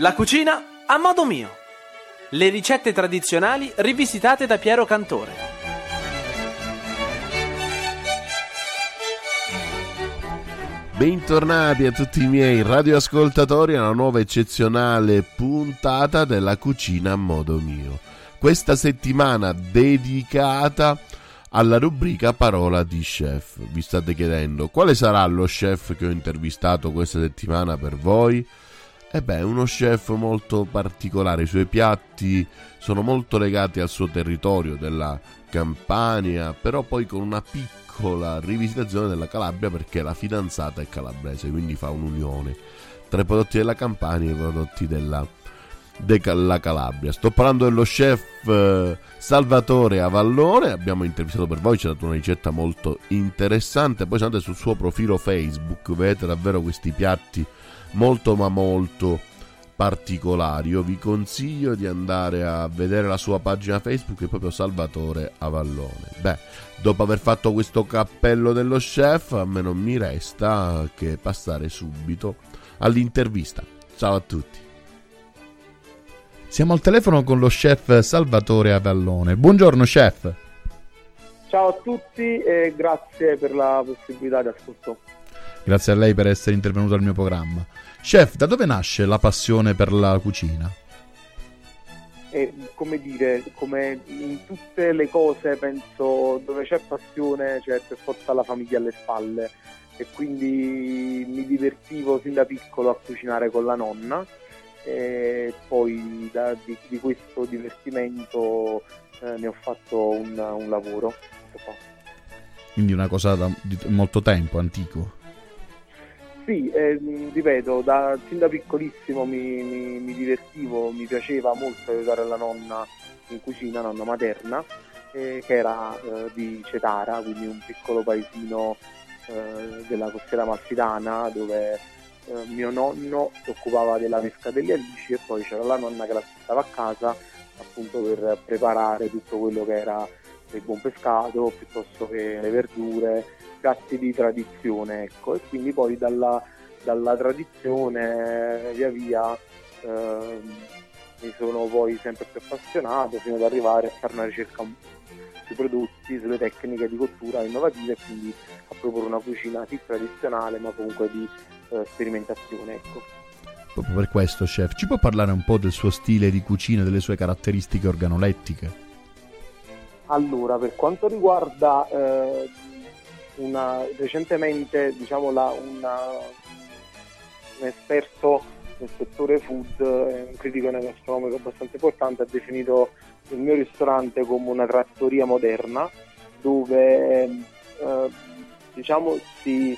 La cucina a modo mio. Le ricette tradizionali rivisitate da Piero Cantore. Bentornati a tutti i miei radioascoltatori a una nuova eccezionale puntata della cucina a modo mio. Questa settimana dedicata alla rubrica Parola di Chef. Vi state chiedendo quale sarà lo chef che ho intervistato questa settimana per voi? E beh, uno chef molto particolare, i suoi piatti sono molto legati al suo territorio della Campania, però poi con una piccola rivisitazione della Calabria perché la fidanzata è calabrese, quindi fa un'unione. Tra i prodotti della Campania e i prodotti della, della Calabria. Sto parlando dello chef eh, Salvatore Avallone, abbiamo intervistato per voi, ci ha dato una ricetta molto interessante, poi andate sul suo profilo Facebook vedete davvero questi piatti molto ma molto particolari. Io vi consiglio di andare a vedere la sua pagina Facebook, è proprio Salvatore Avallone. Beh, dopo aver fatto questo cappello dello chef, a me non mi resta che passare subito all'intervista. Ciao a tutti. Siamo al telefono con lo chef Salvatore Avallone. Buongiorno chef. Ciao a tutti e grazie per la possibilità di ascolto. Grazie a lei per essere intervenuto al mio programma. Chef, da dove nasce la passione per la cucina? E, come dire, come in tutte le cose, penso dove c'è passione c'è per forza la famiglia alle spalle e quindi mi divertivo fin da piccolo a cucinare con la nonna e poi da, di, di, questo divertimento eh, ne ho fatto un, un lavoro. Quindi una cosa da molto tempo, antico. Sì, eh, ripeto, da, fin da piccolissimo mi, mi, mi, divertivo, mi piaceva molto aiutare la nonna in cucina, nonna materna, eh, che era eh, di Cetara, quindi un piccolo paesino eh, della costiera malfitana dove eh, mio nonno si occupava della pesca degli alici e poi c'era la nonna che l'aspettava a casa appunto per preparare tutto quello che era il buon pescato piuttosto che le verdure piatti di tradizione, ecco, e quindi poi dalla, dalla tradizione via via eh, mi sono poi sempre più appassionato fino ad arrivare a fare una ricerca sui prodotti, sulle tecniche di cottura innovative e quindi a proporre una cucina sì tradizionale ma comunque di eh, sperimentazione. Ecco. Proprio per questo, chef, ci può parlare un po' del suo stile di cucina, delle sue caratteristiche organolettiche? Allora, per quanto riguarda eh, una, recentemente diciamo, la, una, un esperto nel settore food, un critico enogastronomico abbastanza importante, ha definito il mio ristorante come una trattoria moderna dove eh, diciamo, si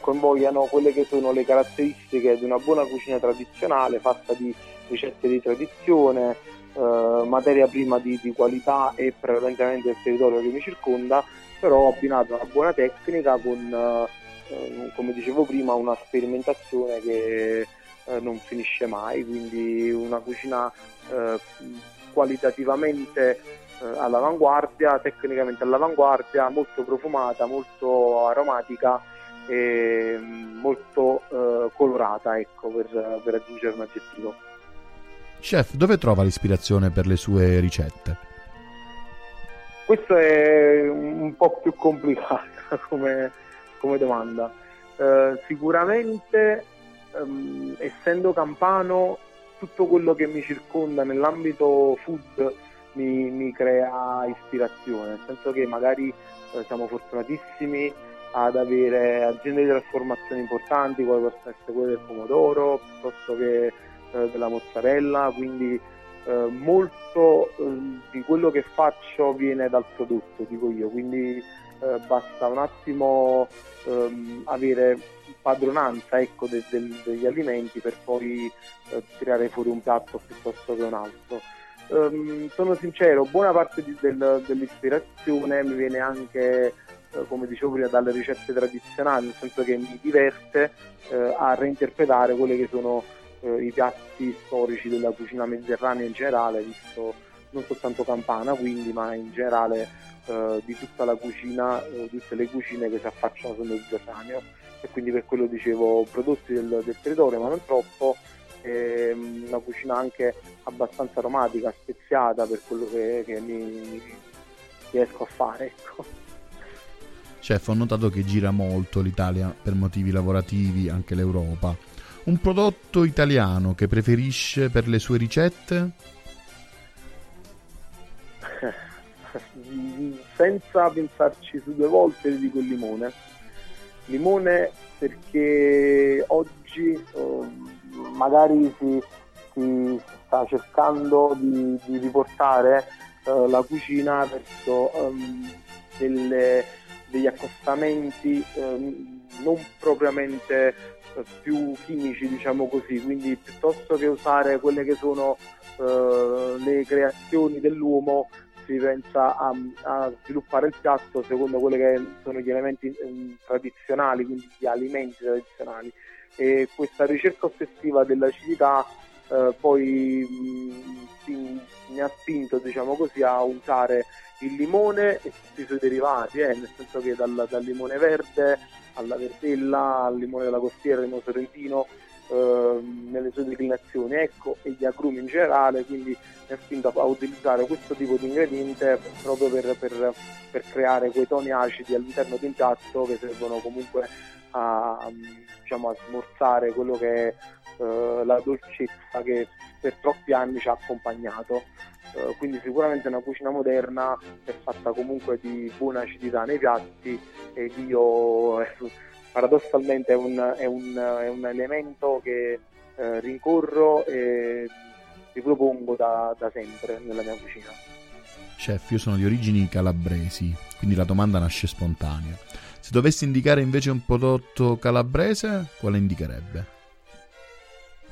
coinvolgano quelle che sono le caratteristiche di una buona cucina tradizionale fatta di ricette di tradizione, eh, materia prima di, di, qualità e prevalentemente del territorio che mi circonda però abbinato una buona tecnica con, eh, come dicevo prima, una sperimentazione che eh, non finisce mai, quindi una cucina eh, qualitativamente eh, all'avanguardia, tecnicamente all'avanguardia, molto profumata, molto aromatica e mm, molto eh, colorata, ecco, per, per aggiungere un aggettivo. Chef, dove trova l'ispirazione per le sue ricette? Questo è un po' più complicato come, come domanda. Eh, sicuramente, ehm, essendo campano, tutto quello che mi circonda nell'ambito food mi, mi crea ispirazione, nel senso che magari eh, siamo fortunatissimi ad avere aziende di trasformazione importanti, come possono essere quelle del pomodoro, piuttosto che eh, della mozzarella, quindi eh, molto eh, di quello che faccio viene dal prodotto, dico io, quindi eh, basta un attimo ehm, avere padronanza ecco, de- de- degli alimenti per poi eh, tirare fuori un piatto piuttosto che un altro. Um, sono sincero, buona parte di, del, dell'ispirazione mi viene anche, come dicevo prima, dalle ricette tradizionali, nel senso che mi diverte eh, a reinterpretare quelle che sono eh, i piatti storici della cucina mediterranea in generale, visto non soltanto campana quindi, ma in generale eh, di tutta la cucina, eh, tutte le cucine che si affacciano sul Mediterraneo e quindi per quello dicevo prodotti del, del territorio ma non troppo è una cucina anche abbastanza aromatica, speziata per quello che, che mi, riesco a fare. Ecco. Chef, ho notato che gira molto l'Italia per motivi lavorativi, anche l'Europa. Un prodotto italiano che preferisce per le sue ricette? Senza pensarci su due volte, vi dico il limone. Limone perché oggi oh, magari si, si, sta cercando di, di riportare uh, la cucina verso um, delle, degli accostamenti um, non propriamente uh, più chimici, diciamo così, quindi piuttosto che usare quelle che sono uh, le creazioni dell'uomo si pensa a, a, sviluppare il piatto secondo quelli che sono gli elementi eh, tradizionali, quindi gli alimenti tradizionali. E questa ricerca ossessiva dell'acidità eh, poi mh, mm, mi ha spinto diciamo così, a usare il limone e tutti i suoi derivati, eh, nel senso che dal, dal, limone verde alla verdella, al limone della costiera, al limone sorrentino, eh, nelle sue declinazioni, ecco, e gli agrumi in generale, quindi mi ha spinto a utilizzare questo tipo di ingrediente proprio per, per, per creare quei toni acidi all'interno di un piatto che servono comunque a, diciamo, a smorzare quello che è uh, la dolcezza che per troppi anni ci ha accompagnato. Uh, quindi sicuramente una cucina moderna è fatta comunque di buona acidità nei piatti ed io paradossalmente è un, è un, è un elemento che uh, rincorro e ripropongo da, da sempre nella mia cucina. Chef, io sono di origini calabresi, quindi la domanda nasce spontanea. Se dovessi indicare invece un prodotto calabrese, quale indicherebbe?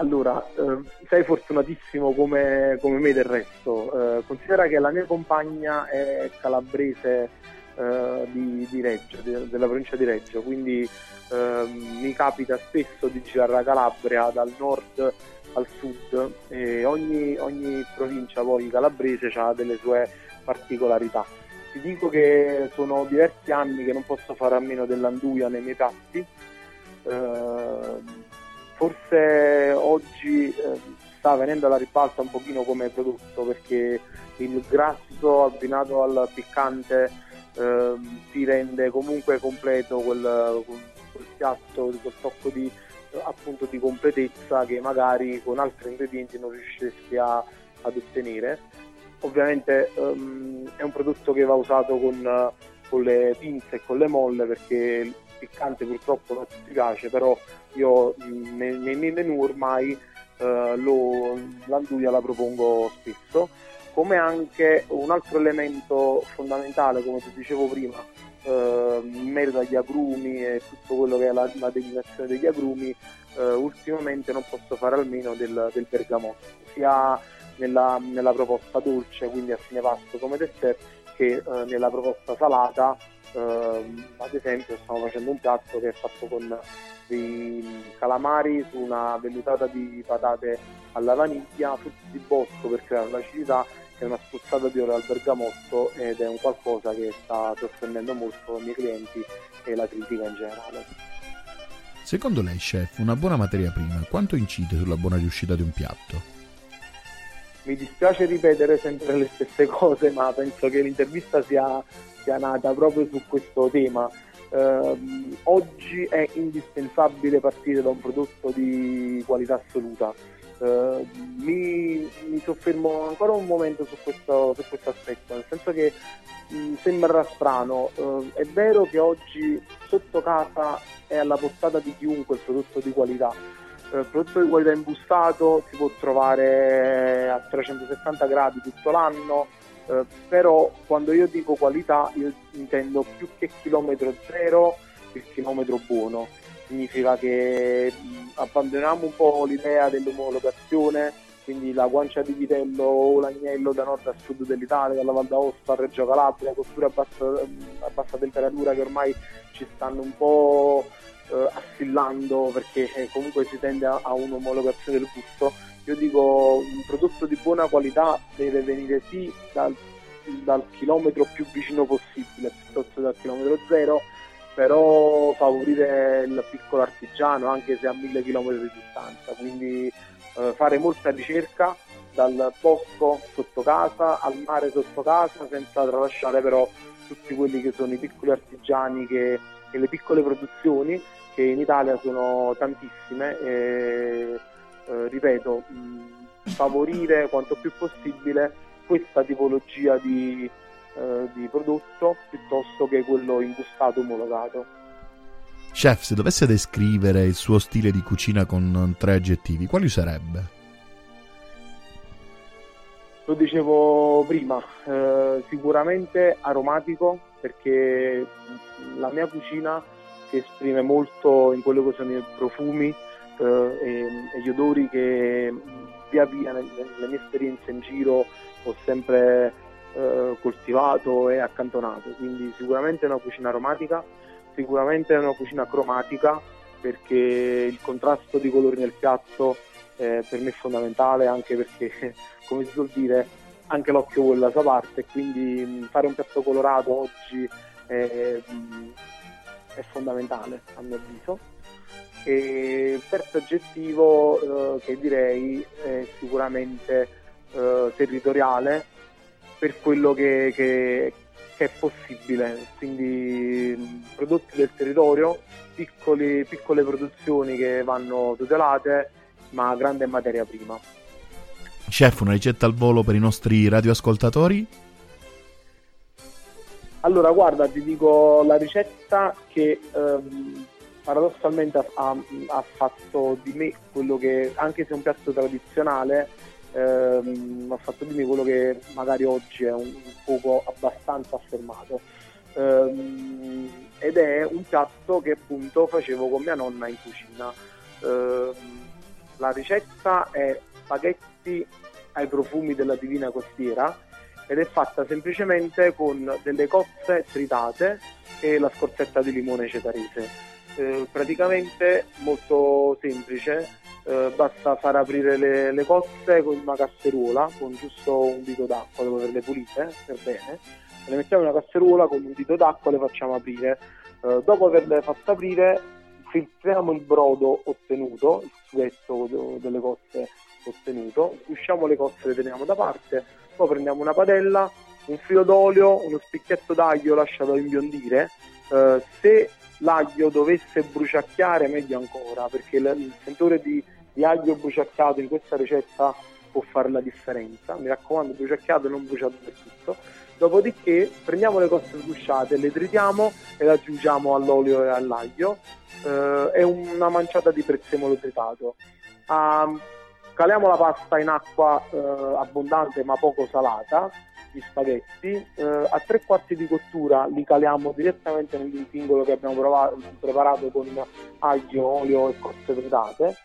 Allora, eh, sei fortunatissimo come, come, me del resto. Eh, considera che la mia compagna è calabrese eh, di, di, Reggio, di, della provincia di Reggio, quindi ehm, mi capita spesso di girare la Calabria dal nord al sud e ogni, ogni provincia poi calabrese ha delle sue particolarità. Ti dico che sono diversi anni che non posso fare a meno dell'anduia nei miei piatti. Forse oggi eh, sta venendo alla ribalta un pochino come prodotto perché il grasso abbinato al piccante eh, ti rende comunque completo quel, quel piatto, quel tocco di appunto di completezza che magari con altri ingredienti non riusciresti a, ad ottenere. Ovviamente um, è un prodotto che va usato con, con, le pinze e con le molle perché piccante purtroppo non ti piace, però io nei, nei miei menù ormai lo, l'anduia la propongo spesso. Come anche un altro elemento fondamentale, come ti dicevo prima, eh, in merito agli agrumi e tutto quello che è la, la declinazione degli agrumi, eh, ultimamente non posso fare almeno del, del bergamotto, sia nella, nella, proposta dolce, quindi a fine pasto come dessert, che eh, nella proposta salata. Ehm, ad esempio stiamo facendo un piatto che è fatto con dei calamari su una vellutata di patate alla vaniglia, frutti di bosco per creare l'acidità è una spruzzata di oro al bergamotto ed è un qualcosa che sta sorprendendo molto i miei clienti e la critica in generale. Secondo lei, chef, una buona materia prima quanto incide sulla buona riuscita di un piatto? Mi dispiace ripetere sempre le stesse cose, ma penso che l'intervista sia, sia nata proprio su questo tema. Eh, oggi è indispensabile partire da un prodotto di qualità assoluta. Uh, mi, mi, soffermo ancora un momento su questo, su questo aspetto, nel senso che mh, sembra strano, uh, è vero che oggi sotto casa è alla portata di chiunque il prodotto di qualità, il prodotto di qualità imbustato si può trovare a 360 gradi tutto l'anno, però quando io dico qualità io intendo più che chilometro zero il chilometro buono significa che abbandoniamo un po' l'idea dell'omologazione, quindi la guancia di vitello o l'agnello da nord a sud dell'Italia, dalla Val d'Aosta a Reggio Calabria, cotture a bassa, a bassa temperatura che ormai ci stanno un po' eh, assillando perché eh, comunque si tende a un'omologazione del gusto. Io dico un prodotto di buona qualità deve venire sì dal, dal chilometro più vicino possibile piuttosto dal chilometro zero però favorire il piccolo artigiano anche se a mille chilometri di distanza, quindi eh, fare molta ricerca dal bosco sotto casa al mare sotto casa senza tralasciare però tutti quelli che sono i piccoli artigiani che, e le piccole produzioni che in Italia sono tantissime e eh, ripeto mh, favorire quanto più possibile questa tipologia di, eh, di prodotto piuttosto che quello imbustato omologato. Chef, se dovesse descrivere il suo stile di cucina con tre aggettivi, quali userebbe? Lo dicevo prima, eh, sicuramente aromatico perché la mia cucina si esprime molto in quello che sono i profumi e, e, gli odori che via via nelle, mie esperienze in giro ho sempre eh, coltivato e accantonato. Quindi sicuramente è una cucina aromatica, sicuramente è una cucina cromatica perché il contrasto di colori nel piatto eh, per me è fondamentale anche perché, come si suol dire, anche l'occhio vuole la sua parte, quindi mh, fare un piatto colorato oggi è, mh, è fondamentale a mio avviso. E il terzo aggettivo eh, che direi è sicuramente eh, territoriale per quello che, che, che, è possibile, quindi prodotti del territorio, piccoli, piccole produzioni che vanno tutelate ma grande materia prima. Chef, una ricetta al volo per i nostri radioascoltatori? Allora, guarda, ti dico la ricetta che ehm, paradossalmente ha, ha, fatto di me quello che, anche se è un piatto tradizionale, ehm, ha fatto di me quello che magari oggi è un, poco abbastanza affermato. Ehm, ed è un piatto che appunto facevo con mia nonna in cucina. Ehm, la ricetta è spaghetti ai profumi della Divina Costiera ed è fatta semplicemente con delle cozze tritate e la scorzetta di limone cetarese. Eh, praticamente molto semplice, eh, basta far aprire le, le, cozze con una casseruola con giusto un dito d'acqua dopo averle pulite per bene, le mettiamo in una casseruola con un dito d'acqua e le facciamo aprire. Eh, dopo averle fatte aprire filtriamo il brodo ottenuto, il sughetto delle cozze ottenuto, usciamo le cozze le teniamo da parte, poi prendiamo una padella, un filo d'olio, uno spicchietto d'aglio lasciato imbiondire, eh, se l'aglio dovesse bruciacchiare meglio ancora, perché il sentore di, di aglio bruciacchiato in questa ricetta può fare la differenza, mi raccomando bruciacchiato e non bruciato per tutto, dopodiché prendiamo le cozze sgusciate, le tritiamo e le aggiungiamo all'olio e all'aglio, eh, e una manciata di prezzemolo tritato. Um, caliamo la pasta in acqua eh, abbondante ma poco salata, gli spaghetti, eh, a tre quarti di cottura li caliamo direttamente nell'impingolo che abbiamo provato, preparato con aglio, olio e cozze tritate,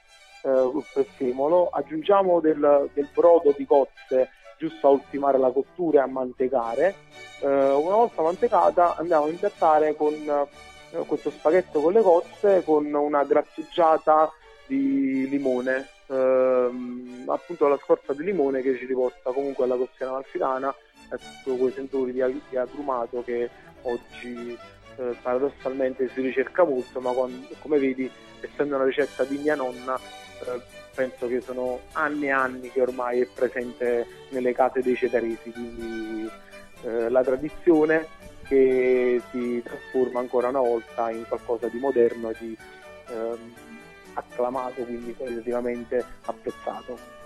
eh, prezzemolo, aggiungiamo del, del, brodo di cozze giusto a ultimare la cottura e a mantecare, eh, una volta mantecata andiamo a impiattare con eh, questo spaghetto con le cozze con una grattugiata di limone, ehm, appunto la scorza di limone che ci riporta comunque alla costiera amalfitana e tutti quei sentori di, di agrumato che oggi eh, paradossalmente si ricerca molto, ma quando, come vedi, essendo una ricetta di mia nonna, eh, penso che sono anni e anni che ormai è presente nelle case dei cetaresi, quindi eh, la tradizione che si trasforma ancora una volta in qualcosa di moderno e di ehm, acclamato, quindi qualitativamente apprezzato.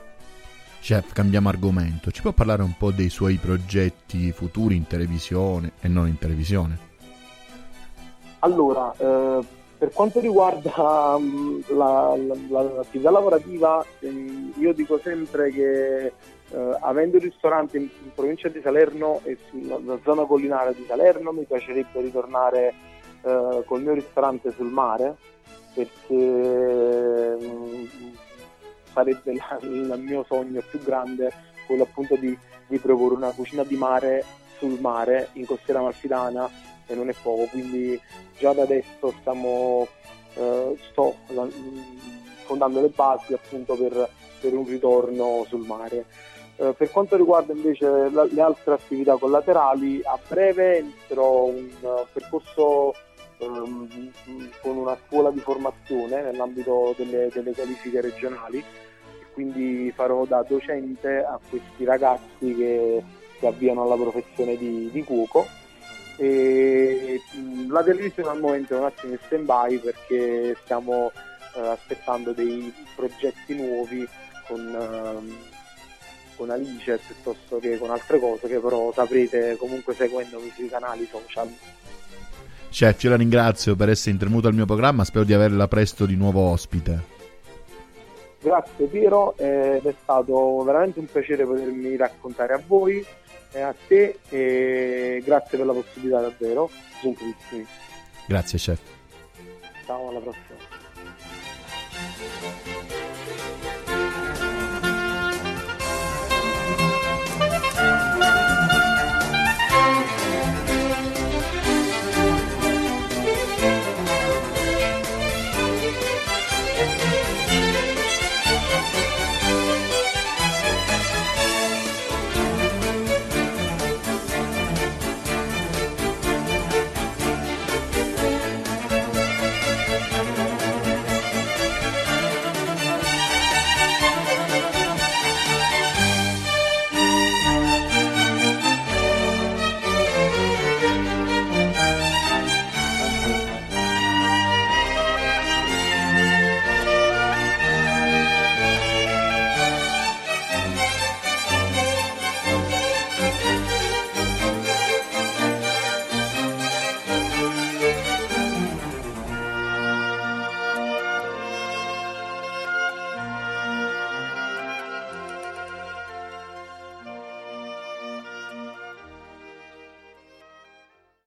Chef, cambiamo argomento. Ci può parlare un po' dei suoi progetti futuri in televisione e non in televisione? Allora, eh, per quanto riguarda um, la, la, l'attività lavorativa, eh, io dico sempre che eh, avendo il ristorante in, in, provincia di Salerno e sulla zona collinare di Salerno mi piacerebbe ritornare eh, col mio ristorante sul mare perché mm, sarebbe il mio sogno più grande quello appunto di, di proporre una cucina di mare sul mare in costiera amalfitana e non è poco quindi già da adesso stiamo eh, sto fondando le basi appunto per, per un ritorno sul mare. Eh, per quanto riguarda invece la, le altre attività collaterali, a breve inizierò un uh, percorso um, con una scuola di formazione nell'ambito delle, delle qualifiche regionali, quindi farò da docente a questi ragazzi che si avviano alla professione di, di cuoco. E, mh, la televisione al momento è un attimo in stand by perché stiamo eh, aspettando dei progetti nuovi con, ehm, con Alice piuttosto che con altre cose che però saprete comunque seguendomi sui canali social. Chef, io la ringrazio per essere intervenuto al mio programma, spero di averla presto di nuovo ospite. Grazie Piero ed è stato veramente un piacere potermi raccontare a voi e a te e grazie per la possibilità davvero, gentilissimi. Grazie chef. Ciao, alla prossima.